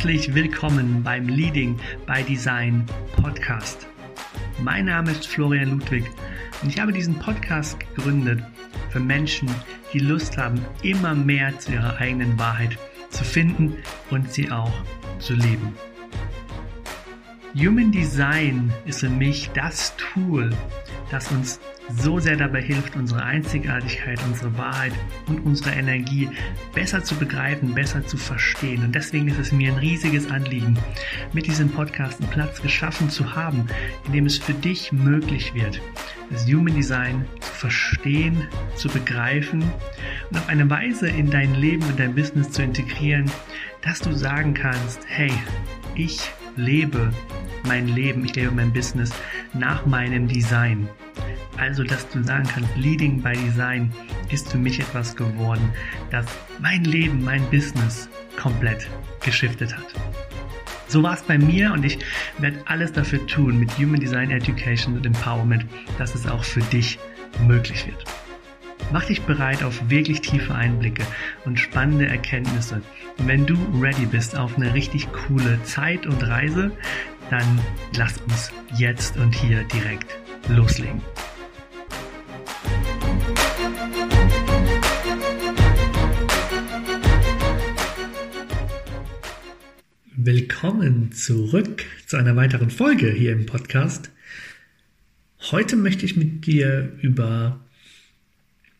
Herzlich willkommen beim Leading by Design Podcast. Mein Name ist Florian Ludwig und ich habe diesen Podcast gegründet für Menschen, die Lust haben, immer mehr zu ihrer eigenen Wahrheit zu finden und sie auch zu leben. Human Design ist für mich das Tool, das uns so sehr dabei hilft, unsere Einzigartigkeit, unsere Wahrheit und unsere Energie besser zu begreifen, besser zu verstehen. Und deswegen ist es mir ein riesiges Anliegen, mit diesem Podcast einen Platz geschaffen zu haben, in dem es für dich möglich wird, das Human Design zu verstehen, zu begreifen und auf eine Weise in dein Leben und dein Business zu integrieren, dass du sagen kannst, hey, ich lebe mein Leben, ich lebe mein Business nach meinem Design. Also, dass du sagen kannst, Leading by Design ist für mich etwas geworden, das mein Leben, mein Business komplett geschiftet hat. So war es bei mir und ich werde alles dafür tun mit Human Design Education und Empowerment, dass es auch für dich möglich wird. Mach dich bereit auf wirklich tiefe Einblicke und spannende Erkenntnisse. Und wenn du ready bist auf eine richtig coole Zeit und Reise, dann lass uns jetzt und hier direkt loslegen. Willkommen zurück zu einer weiteren Folge hier im Podcast. Heute möchte ich mit dir über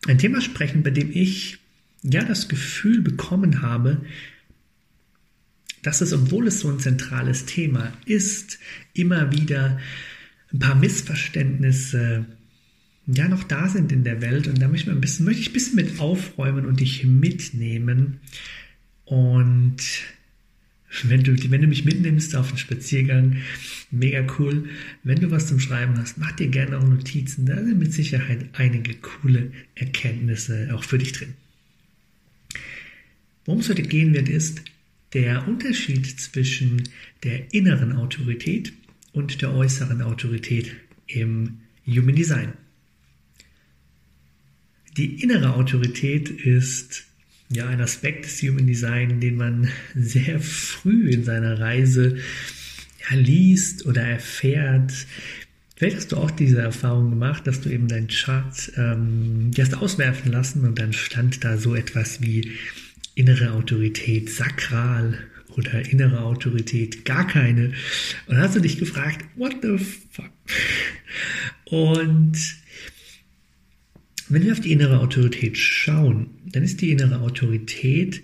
ein Thema sprechen, bei dem ich ja das Gefühl bekommen habe, dass es, obwohl es so ein zentrales Thema ist, immer wieder ein paar Missverständnisse ja noch da sind in der Welt und da möchte ich, ein bisschen, möchte ich ein bisschen mit aufräumen und dich mitnehmen und wenn du, wenn du mich mitnimmst auf einen Spaziergang, mega cool. Wenn du was zum Schreiben hast, mach dir gerne auch Notizen. Da sind mit Sicherheit einige coole Erkenntnisse auch für dich drin. Worum es heute gehen wird, ist der Unterschied zwischen der inneren Autorität und der äußeren Autorität im Human Design. Die innere Autorität ist ja, ein Aspekt des Human Design, den man sehr früh in seiner Reise ja, liest oder erfährt. Vielleicht hast du auch diese Erfahrung gemacht, dass du eben deinen Chart ähm, hast auswerfen lassen und dann stand da so etwas wie innere Autorität sakral oder innere Autorität gar keine. Und dann hast du dich gefragt, what the fuck? Und wenn wir auf die innere Autorität schauen, dann ist die innere Autorität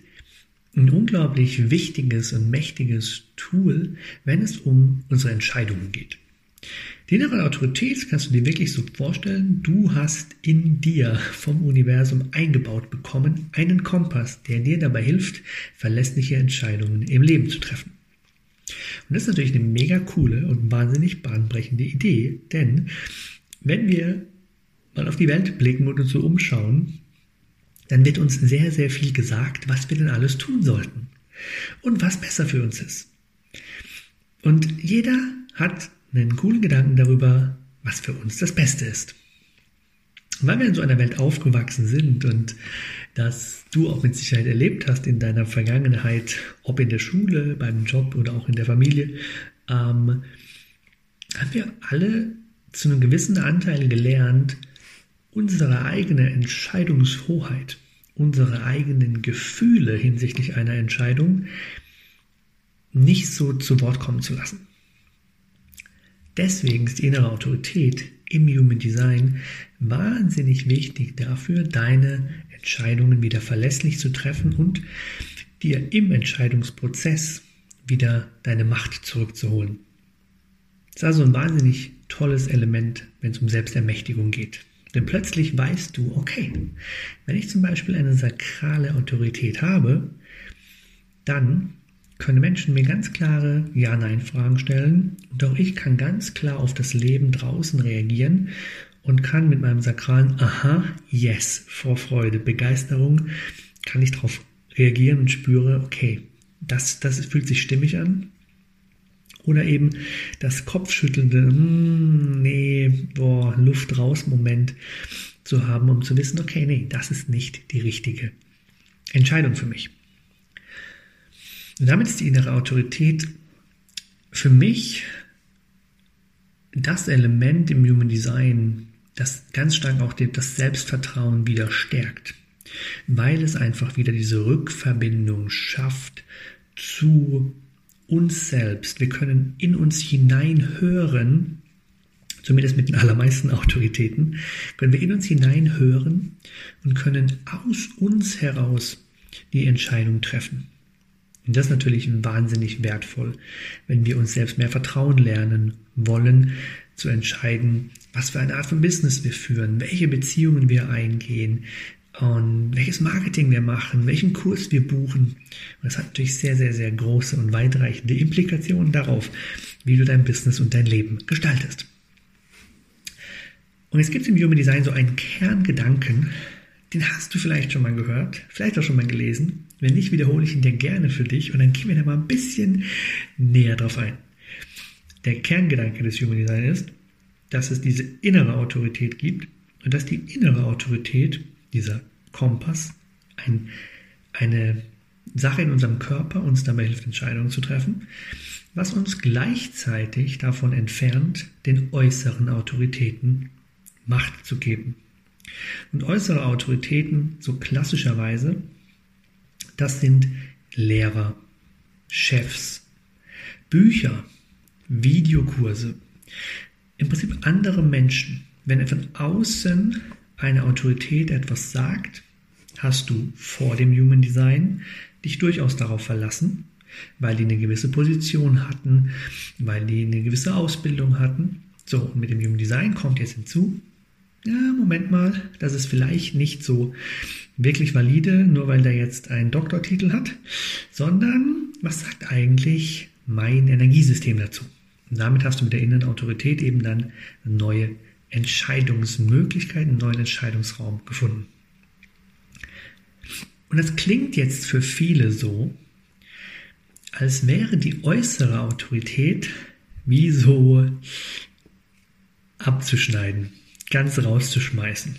ein unglaublich wichtiges und mächtiges Tool, wenn es um unsere Entscheidungen geht. Die innere Autorität kannst du dir wirklich so vorstellen, du hast in dir vom Universum eingebaut bekommen einen Kompass, der dir dabei hilft, verlässliche Entscheidungen im Leben zu treffen. Und das ist natürlich eine mega coole und wahnsinnig bahnbrechende Idee, denn wenn wir mal auf die Welt blicken und uns so umschauen, dann wird uns sehr, sehr viel gesagt, was wir denn alles tun sollten und was besser für uns ist. Und jeder hat einen coolen Gedanken darüber, was für uns das Beste ist. weil wir in so einer Welt aufgewachsen sind und das du auch mit Sicherheit erlebt hast in deiner Vergangenheit, ob in der Schule, beim Job oder auch in der Familie, ähm, haben wir alle zu einem gewissen Anteil gelernt, unsere eigene Entscheidungshoheit, unsere eigenen Gefühle hinsichtlich einer Entscheidung nicht so zu Wort kommen zu lassen. Deswegen ist die innere Autorität im Human Design wahnsinnig wichtig dafür, deine Entscheidungen wieder verlässlich zu treffen und dir im Entscheidungsprozess wieder deine Macht zurückzuholen. Das ist also ein wahnsinnig tolles Element, wenn es um Selbstermächtigung geht. Denn plötzlich weißt du, okay, wenn ich zum Beispiel eine sakrale Autorität habe, dann können Menschen mir ganz klare Ja-Nein-Fragen stellen auch ich kann ganz klar auf das Leben draußen reagieren und kann mit meinem sakralen Aha, Yes, Vorfreude, Begeisterung, kann ich darauf reagieren und spüre, okay, das, das fühlt sich stimmig an oder eben das Kopfschüttelnde, mm, nee, boah, Luft raus Moment zu haben, um zu wissen, okay, nee, das ist nicht die richtige Entscheidung für mich. Und damit ist die innere Autorität für mich das Element im Human Design, das ganz stark auch das Selbstvertrauen wieder stärkt, weil es einfach wieder diese Rückverbindung schafft zu uns selbst. Wir können in uns hineinhören, zumindest mit den allermeisten Autoritäten, können wir in uns hineinhören und können aus uns heraus die Entscheidung treffen. Und das ist natürlich wahnsinnig wertvoll, wenn wir uns selbst mehr vertrauen lernen wollen, zu entscheiden, was für eine Art von Business wir führen, welche Beziehungen wir eingehen und welches Marketing wir machen, welchen Kurs wir buchen. Das hat natürlich sehr, sehr, sehr große und weitreichende Implikationen darauf, wie du dein Business und dein Leben gestaltest. Und jetzt gibt es im Human Design so einen Kerngedanken, den hast du vielleicht schon mal gehört, vielleicht auch schon mal gelesen. Wenn nicht, wiederhole ich ihn dir gerne für dich und dann gehen wir da mal ein bisschen näher drauf ein. Der Kerngedanke des Human Design ist, dass es diese innere Autorität gibt und dass die innere Autorität, dieser Kompass, ein, eine Sache in unserem Körper uns dabei hilft, Entscheidungen zu treffen, was uns gleichzeitig davon entfernt, den äußeren Autoritäten Macht zu geben. Und äußere Autoritäten, so klassischerweise, das sind Lehrer, Chefs, Bücher, Videokurse, im Prinzip andere Menschen. Wenn von außen eine Autorität etwas sagt, hast du vor dem Human Design dich durchaus darauf verlassen, weil die eine gewisse Position hatten, weil die eine gewisse Ausbildung hatten. So, und mit dem Human Design kommt jetzt hinzu, ja, Moment mal, das ist vielleicht nicht so wirklich valide, nur weil der jetzt einen Doktortitel hat, sondern was sagt eigentlich mein Energiesystem dazu? Und damit hast du mit der inneren Autorität eben dann neue Entscheidungsmöglichkeiten, neuen Entscheidungsraum gefunden. Und das klingt jetzt für viele so, als wäre die äußere Autorität wie so abzuschneiden ganz rauszuschmeißen.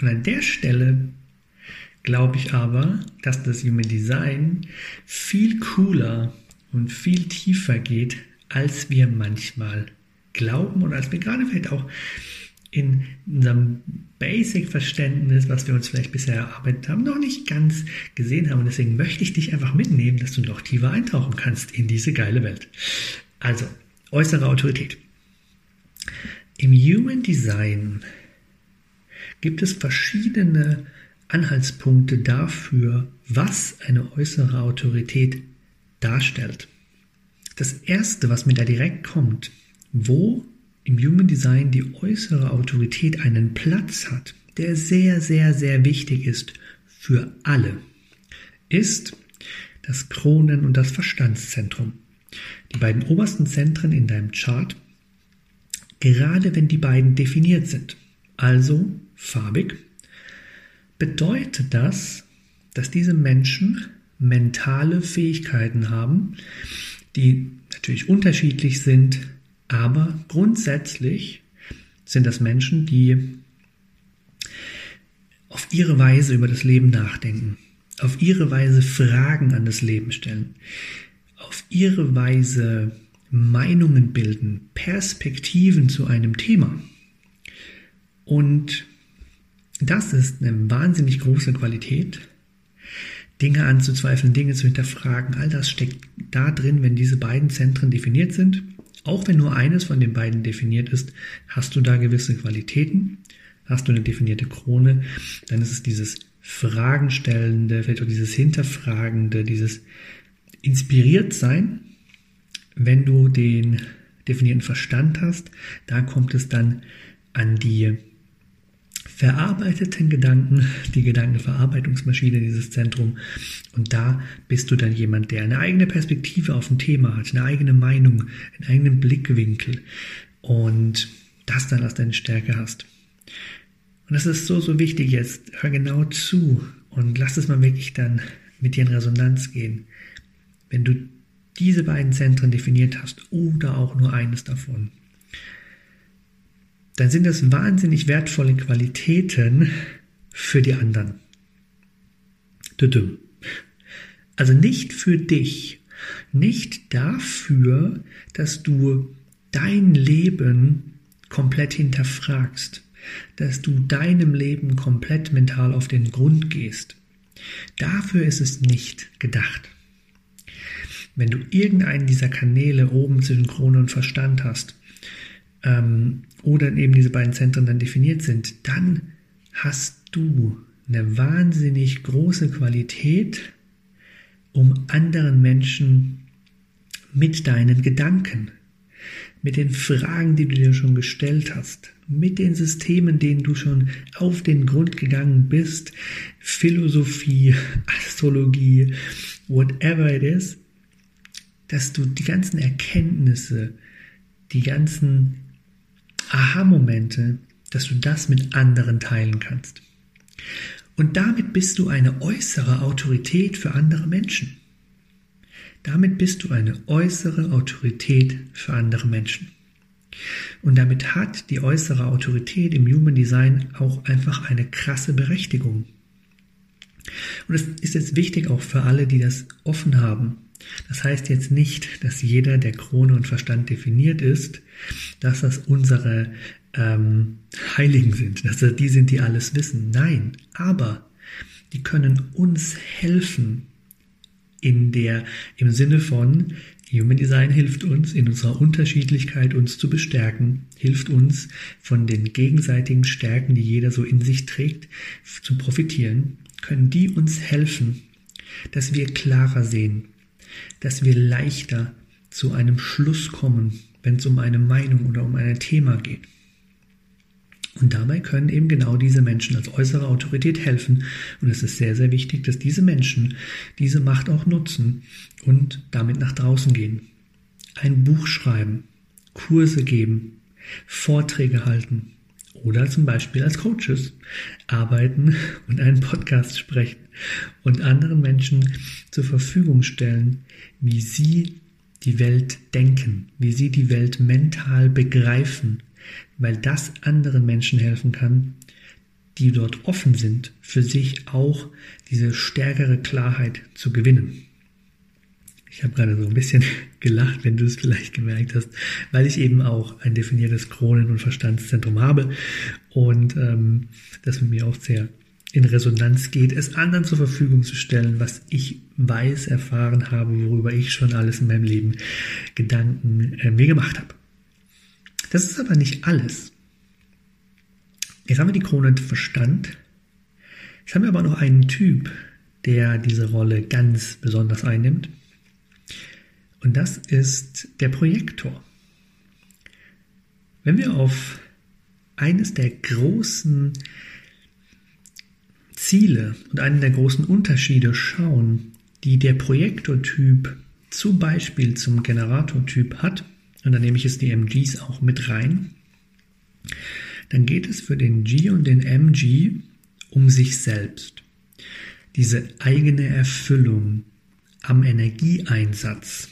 Und an der Stelle glaube ich aber, dass das Human Design viel cooler und viel tiefer geht, als wir manchmal glauben und als gerade vielleicht auch in unserem Basic-Verständnis, was wir uns vielleicht bisher erarbeitet haben, noch nicht ganz gesehen haben. Und deswegen möchte ich dich einfach mitnehmen, dass du noch tiefer eintauchen kannst in diese geile Welt. Also, äußere Autorität. Im Human Design gibt es verschiedene Anhaltspunkte dafür, was eine äußere Autorität darstellt. Das erste, was mir da direkt kommt, wo im Human Design die äußere Autorität einen Platz hat, der sehr, sehr, sehr wichtig ist für alle, ist das Kronen- und das Verstandszentrum. Die beiden obersten Zentren in deinem Chart gerade wenn die beiden definiert sind, also farbig, bedeutet das, dass diese Menschen mentale Fähigkeiten haben, die natürlich unterschiedlich sind, aber grundsätzlich sind das Menschen, die auf ihre Weise über das Leben nachdenken, auf ihre Weise Fragen an das Leben stellen, auf ihre Weise Meinungen bilden, Perspektiven zu einem Thema. Und das ist eine wahnsinnig große Qualität, Dinge anzuzweifeln, Dinge zu hinterfragen. All das steckt da drin, wenn diese beiden Zentren definiert sind. Auch wenn nur eines von den beiden definiert ist, hast du da gewisse Qualitäten. Hast du eine definierte Krone, dann ist es dieses Fragenstellende, vielleicht auch dieses Hinterfragende, dieses inspiriert sein wenn du den definierten Verstand hast, da kommt es dann an die verarbeiteten Gedanken, die Gedankenverarbeitungsmaschine, dieses Zentrum. Und da bist du dann jemand, der eine eigene Perspektive auf ein Thema hat, eine eigene Meinung, einen eigenen Blickwinkel und das dann als deine Stärke hast. Und das ist so, so wichtig jetzt. Hör genau zu und lass es mal wirklich dann mit dir in Resonanz gehen. Wenn du diese beiden Zentren definiert hast oder auch nur eines davon, dann sind das wahnsinnig wertvolle Qualitäten für die anderen. Also nicht für dich, nicht dafür, dass du dein Leben komplett hinterfragst, dass du deinem Leben komplett mental auf den Grund gehst. Dafür ist es nicht gedacht. Wenn du irgendeinen dieser Kanäle oben zwischen Krone und Verstand hast, ähm, oder eben diese beiden Zentren dann definiert sind, dann hast du eine wahnsinnig große Qualität, um anderen Menschen mit deinen Gedanken, mit den Fragen, die du dir schon gestellt hast, mit den Systemen, denen du schon auf den Grund gegangen bist, Philosophie, Astrologie, whatever it is, dass du die ganzen Erkenntnisse, die ganzen Aha-Momente, dass du das mit anderen teilen kannst. Und damit bist du eine äußere Autorität für andere Menschen. Damit bist du eine äußere Autorität für andere Menschen. Und damit hat die äußere Autorität im Human Design auch einfach eine krasse Berechtigung. Und es ist jetzt wichtig auch für alle, die das offen haben. Das heißt jetzt nicht, dass jeder, der Krone und Verstand definiert ist, dass das unsere ähm, Heiligen sind, dass das die sind, die alles wissen. Nein, aber die können uns helfen in der, im Sinne von, Human Design hilft uns in unserer Unterschiedlichkeit uns zu bestärken, hilft uns von den gegenseitigen Stärken, die jeder so in sich trägt, zu profitieren, können die uns helfen, dass wir klarer sehen, dass wir leichter zu einem Schluss kommen, wenn es um eine Meinung oder um ein Thema geht. Und dabei können eben genau diese Menschen als äußere Autorität helfen. Und es ist sehr, sehr wichtig, dass diese Menschen diese Macht auch nutzen und damit nach draußen gehen. Ein Buch schreiben, Kurse geben, Vorträge halten oder zum Beispiel als Coaches arbeiten und einen Podcast sprechen und anderen Menschen zur Verfügung stellen, wie sie die Welt denken, wie sie die Welt mental begreifen weil das anderen Menschen helfen kann, die dort offen sind, für sich auch diese stärkere Klarheit zu gewinnen. Ich habe gerade so ein bisschen gelacht, wenn du es vielleicht gemerkt hast, weil ich eben auch ein definiertes Kronen- und Verstandszentrum habe und ähm, das mit mir auch sehr in Resonanz geht, es anderen zur Verfügung zu stellen, was ich weiß, erfahren habe, worüber ich schon alles in meinem Leben Gedanken äh, mir gemacht habe. Das ist aber nicht alles. Jetzt haben wir die Krone Verstand. Jetzt haben wir aber noch einen Typ, der diese Rolle ganz besonders einnimmt. Und das ist der Projektor. Wenn wir auf eines der großen Ziele und einen der großen Unterschiede schauen, die der Projektortyp zum Beispiel zum Generatortyp hat, und dann nehme ich jetzt die MGs auch mit rein, dann geht es für den G und den MG um sich selbst. Diese eigene Erfüllung am Energieeinsatz.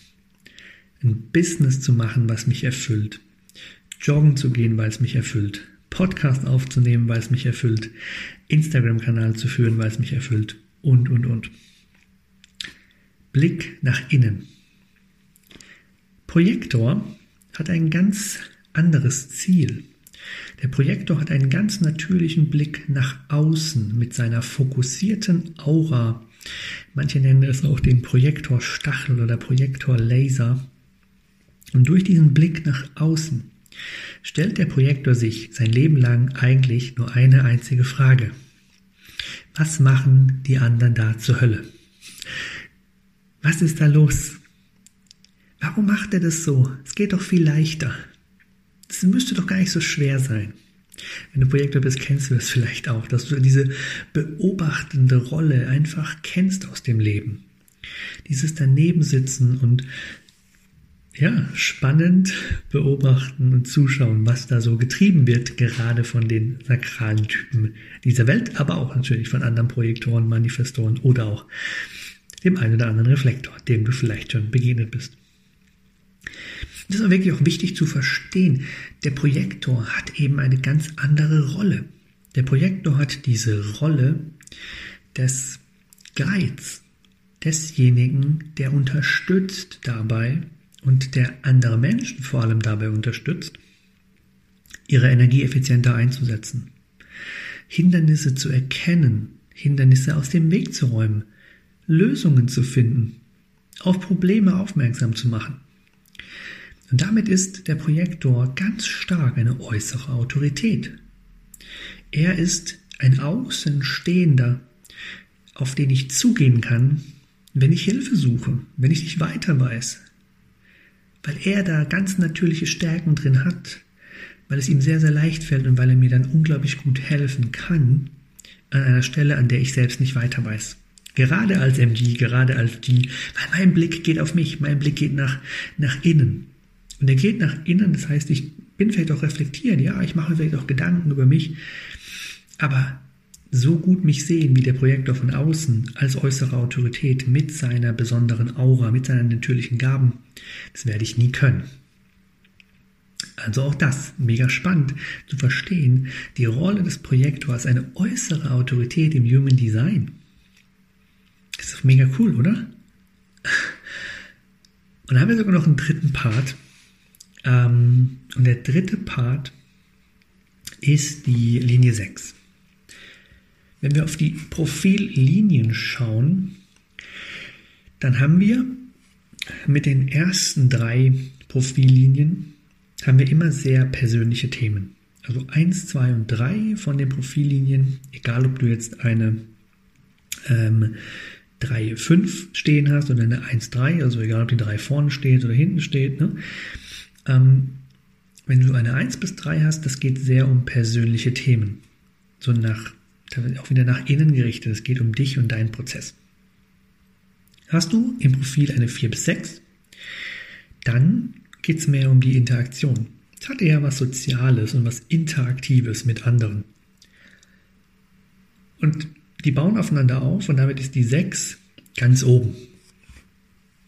Ein Business zu machen, was mich erfüllt. Joggen zu gehen, weil es mich erfüllt. Podcast aufzunehmen, weil es mich erfüllt. Instagram-Kanal zu führen, weil es mich erfüllt. Und, und, und. Blick nach innen. Projektor hat ein ganz anderes Ziel. Der Projektor hat einen ganz natürlichen Blick nach außen mit seiner fokussierten Aura. Manche nennen es auch den Projektorstachel oder Projektorlaser. Und durch diesen Blick nach außen stellt der Projektor sich sein Leben lang eigentlich nur eine einzige Frage. Was machen die anderen da zur Hölle? Was ist da los? Warum macht er das so? Es geht doch viel leichter. Es müsste doch gar nicht so schwer sein. Wenn du Projektor bist, kennst du das vielleicht auch, dass du diese beobachtende Rolle einfach kennst aus dem Leben. Dieses Danebensitzen und ja, spannend beobachten und zuschauen, was da so getrieben wird, gerade von den sakralen Typen dieser Welt, aber auch natürlich von anderen Projektoren, Manifestoren oder auch dem einen oder anderen Reflektor, dem du vielleicht schon begegnet bist. Das ist wirklich auch wichtig zu verstehen. Der Projektor hat eben eine ganz andere Rolle. Der Projektor hat diese Rolle des Guides, desjenigen, der unterstützt dabei und der andere Menschen vor allem dabei unterstützt, ihre Energie effizienter einzusetzen. Hindernisse zu erkennen, Hindernisse aus dem Weg zu räumen, Lösungen zu finden, auf Probleme aufmerksam zu machen. Und damit ist der Projektor ganz stark eine äußere Autorität. Er ist ein Außenstehender, auf den ich zugehen kann, wenn ich Hilfe suche, wenn ich nicht weiter weiß, weil er da ganz natürliche Stärken drin hat, weil es ihm sehr, sehr leicht fällt und weil er mir dann unglaublich gut helfen kann an einer Stelle, an der ich selbst nicht weiter weiß. Gerade als MG, gerade als die, weil mein Blick geht auf mich, mein Blick geht nach, nach innen. Und er geht nach innen, das heißt, ich bin vielleicht auch reflektieren, ja, ich mache vielleicht auch Gedanken über mich, aber so gut mich sehen wie der Projektor von außen als äußere Autorität mit seiner besonderen Aura, mit seinen natürlichen Gaben, das werde ich nie können. Also auch das, mega spannend zu verstehen, die Rolle des Projektors, eine äußere Autorität im Human Design. Das ist mega cool, oder? Und dann haben wir sogar noch einen dritten Part. Ähm, und der dritte Part ist die Linie 6. Wenn wir auf die Profillinien schauen, dann haben wir mit den ersten drei Profillinien haben wir immer sehr persönliche Themen. Also 1, 2 und 3 von den Profillinien, egal ob du jetzt eine ähm, 3, 5 stehen hast oder eine 1, 3, also egal ob die 3 vorne steht oder hinten steht. Ne? Ähm, wenn du eine 1 bis 3 hast, das geht sehr um persönliche Themen. So nach auch wieder nach innen gerichtet. Es geht um dich und deinen Prozess. Hast du im Profil eine 4 bis 6, dann geht es mehr um die Interaktion. Es hat eher was Soziales und was Interaktives mit anderen. Und die bauen aufeinander auf und damit ist die 6 ganz oben.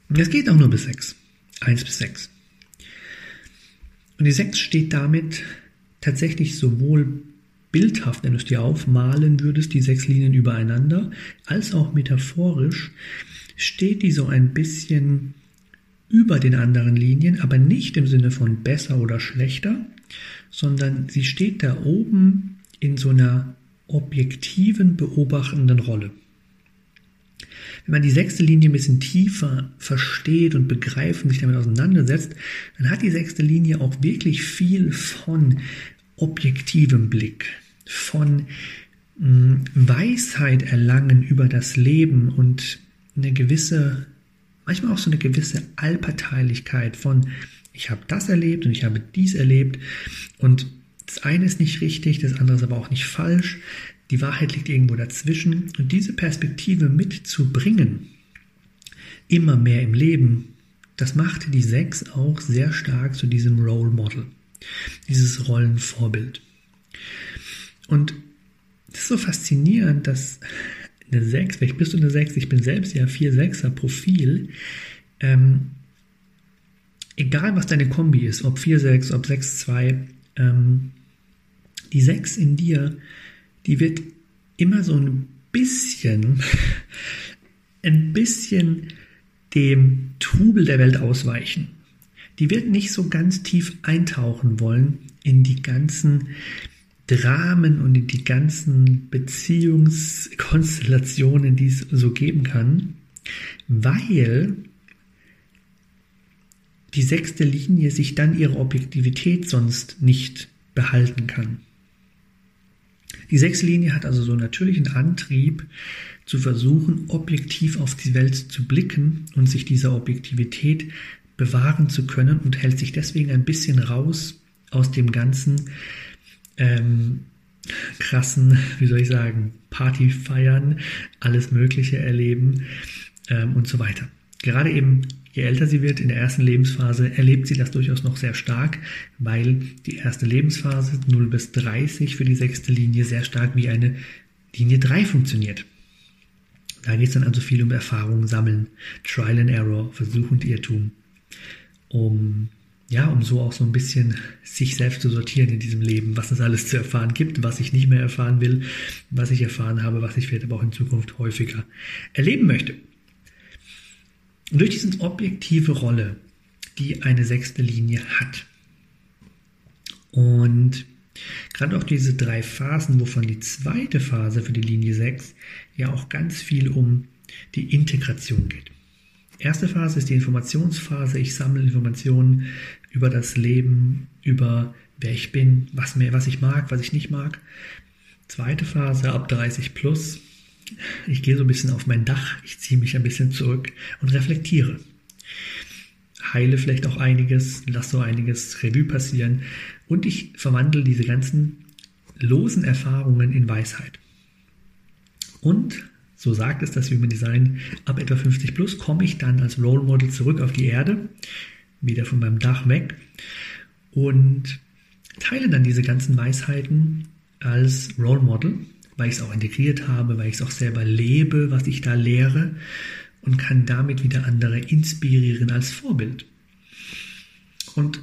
Es geht auch nur bis 6. 1 bis 6. Und die 6 steht damit tatsächlich sowohl bildhaft, wenn du es dir aufmalen würdest, die sechs Linien übereinander, als auch metaphorisch, steht die so ein bisschen über den anderen Linien, aber nicht im Sinne von besser oder schlechter, sondern sie steht da oben in so einer objektiven, beobachtenden Rolle. Wenn man die sechste Linie ein bisschen tiefer versteht und begreift und sich damit auseinandersetzt, dann hat die sechste Linie auch wirklich viel von objektivem Blick von hm, Weisheit erlangen über das Leben und eine gewisse, manchmal auch so eine gewisse Allparteilichkeit von, ich habe das erlebt und ich habe dies erlebt und das eine ist nicht richtig, das andere ist aber auch nicht falsch. Die Wahrheit liegt irgendwo dazwischen und diese Perspektive mitzubringen, immer mehr im Leben, das macht die Sechs auch sehr stark zu diesem Role Model, dieses Rollenvorbild. Und das ist so faszinierend, dass eine 6, vielleicht bist du eine 6, ich bin selbst ja 4-6er Profil, ähm, egal was deine Kombi ist, ob 4-6, ob 6-2, ähm, die 6 in dir, die wird immer so ein bisschen, ein bisschen dem Trubel der Welt ausweichen. Die wird nicht so ganz tief eintauchen wollen in die ganzen Dramen und in die ganzen Beziehungskonstellationen, die es so geben kann, weil die sechste Linie sich dann ihre Objektivität sonst nicht behalten kann. Die sechste Linie hat also so einen natürlichen Antrieb, zu versuchen, objektiv auf die Welt zu blicken und sich dieser Objektivität bewahren zu können und hält sich deswegen ein bisschen raus aus dem ganzen ähm, krassen, wie soll ich sagen, Party feiern, alles Mögliche erleben ähm, und so weiter. Gerade eben, je älter sie wird in der ersten Lebensphase, erlebt sie das durchaus noch sehr stark, weil die erste Lebensphase 0 bis 30 für die sechste Linie sehr stark wie eine Linie 3 funktioniert. Da geht es dann also viel um Erfahrungen sammeln, Trial and Error, Versuch und Irrtum, um ja, um so auch so ein bisschen sich selbst zu sortieren in diesem Leben, was es alles zu erfahren gibt, was ich nicht mehr erfahren will, was ich erfahren habe, was ich vielleicht aber auch in Zukunft häufiger erleben möchte. Und durch diese objektive Rolle, die eine sechste Linie hat, und gerade auch diese drei Phasen, wovon die zweite Phase für die Linie 6 ja auch ganz viel um die Integration geht. Erste Phase ist die Informationsphase. Ich sammle Informationen über das Leben, über wer ich bin, was, mir, was ich mag, was ich nicht mag. Zweite Phase ab 30 plus. Ich gehe so ein bisschen auf mein Dach, ich ziehe mich ein bisschen zurück und reflektiere. Heile vielleicht auch einiges, lasse so einiges Revue passieren und ich verwandle diese ganzen losen Erfahrungen in Weisheit. Und so sagt es das Human Design, ab etwa 50 plus komme ich dann als Role Model zurück auf die Erde, wieder von meinem Dach weg und teile dann diese ganzen Weisheiten als Role Model, weil ich es auch integriert habe, weil ich es auch selber lebe, was ich da lehre und kann damit wieder andere inspirieren als Vorbild. Und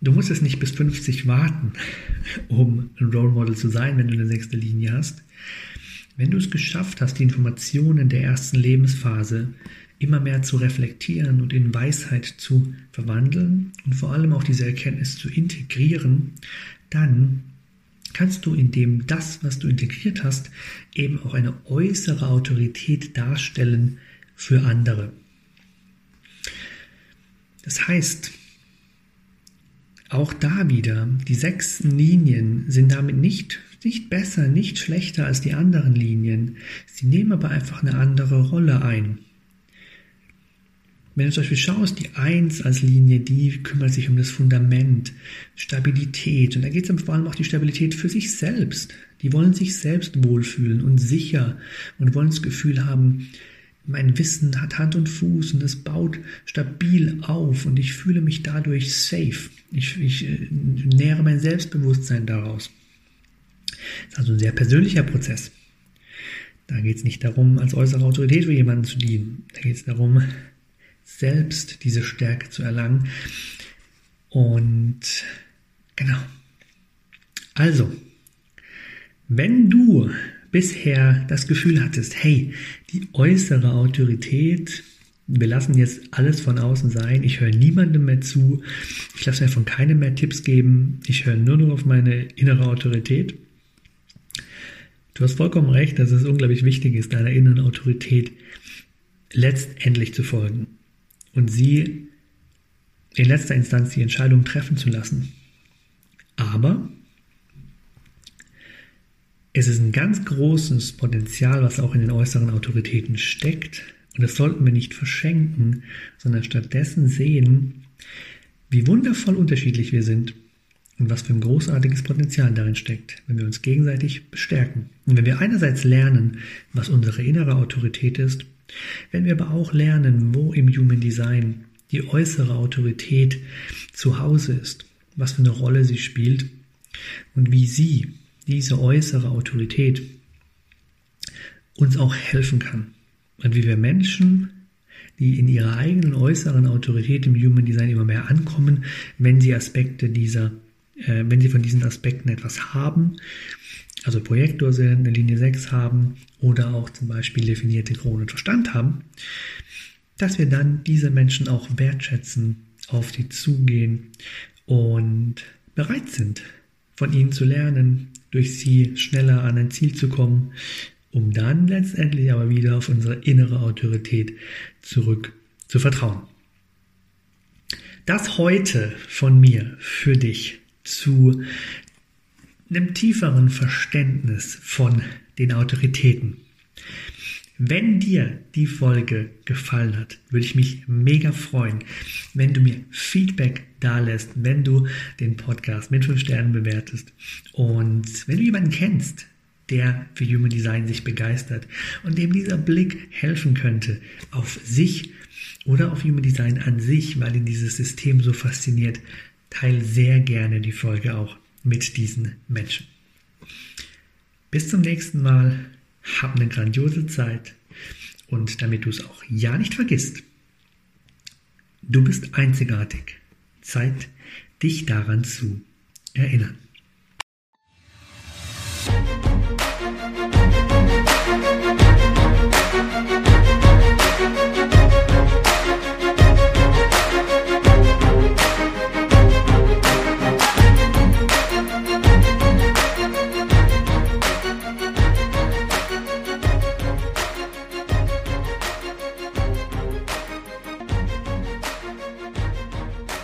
du musst es nicht bis 50 warten, um ein Role Model zu sein, wenn du eine sechste Linie hast. Wenn du es geschafft hast, die Informationen der ersten Lebensphase immer mehr zu reflektieren und in Weisheit zu verwandeln und vor allem auch diese Erkenntnis zu integrieren, dann kannst du, indem das, was du integriert hast, eben auch eine äußere Autorität darstellen für andere. Das heißt, auch da wieder, die sechs Linien sind damit nicht, nicht besser, nicht schlechter als die anderen Linien. Sie nehmen aber einfach eine andere Rolle ein. Wenn du zum Beispiel schaust, die Eins als Linie, die kümmert sich um das Fundament, Stabilität. Und da geht es vor allem auch die Stabilität für sich selbst. Die wollen sich selbst wohlfühlen und sicher und wollen das Gefühl haben, mein Wissen hat Hand und Fuß und es baut stabil auf und ich fühle mich dadurch safe. Ich, ich äh, nähere mein Selbstbewusstsein daraus. Das ist also ein sehr persönlicher Prozess. Da geht es nicht darum, als äußere Autorität für jemanden zu dienen. Da geht es darum, selbst diese Stärke zu erlangen. Und genau. Also, wenn du bisher das Gefühl hattest, hey, die äußere Autorität, wir lassen jetzt alles von außen sein, ich höre niemandem mehr zu, ich lasse mir von keinem mehr Tipps geben, ich höre nur noch auf meine innere Autorität. Du hast vollkommen recht, dass es unglaublich wichtig ist, deiner inneren Autorität letztendlich zu folgen und sie in letzter Instanz die Entscheidung treffen zu lassen. Aber es ist ein ganz großes Potenzial, was auch in den äußeren Autoritäten steckt. Und das sollten wir nicht verschenken, sondern stattdessen sehen, wie wundervoll unterschiedlich wir sind und was für ein großartiges Potenzial darin steckt, wenn wir uns gegenseitig bestärken. Und wenn wir einerseits lernen, was unsere innere Autorität ist, wenn wir aber auch lernen, wo im Human Design die äußere Autorität zu Hause ist, was für eine Rolle sie spielt und wie sie diese äußere Autorität uns auch helfen kann. Und wie wir Menschen, die in ihrer eigenen äußeren Autorität im Human Design immer mehr ankommen, wenn sie Aspekte dieser, äh, wenn sie von diesen Aspekten etwas haben, also Projektor sind, eine Linie 6 haben oder auch zum Beispiel definierte Krone und Verstand haben, dass wir dann diese Menschen auch wertschätzen, auf die zugehen und bereit sind, von ihnen zu lernen, durch sie schneller an ein Ziel zu kommen, um dann letztendlich aber wieder auf unsere innere Autorität zurück zu vertrauen. Das heute von mir für dich zu einem tieferen Verständnis von den Autoritäten. Wenn dir die Folge gefallen hat, würde ich mich mega freuen, wenn du mir Feedback da lässt, wenn du den Podcast mit 5 Sternen bewertest und wenn du jemanden kennst, der für Human Design sich begeistert und dem dieser Blick helfen könnte auf sich oder auf Human Design an sich, weil ihn dieses System so fasziniert, teile sehr gerne die Folge auch mit diesen Menschen. Bis zum nächsten Mal. Hab eine grandiose Zeit und damit du es auch ja nicht vergisst, du bist einzigartig. Zeit, dich daran zu erinnern.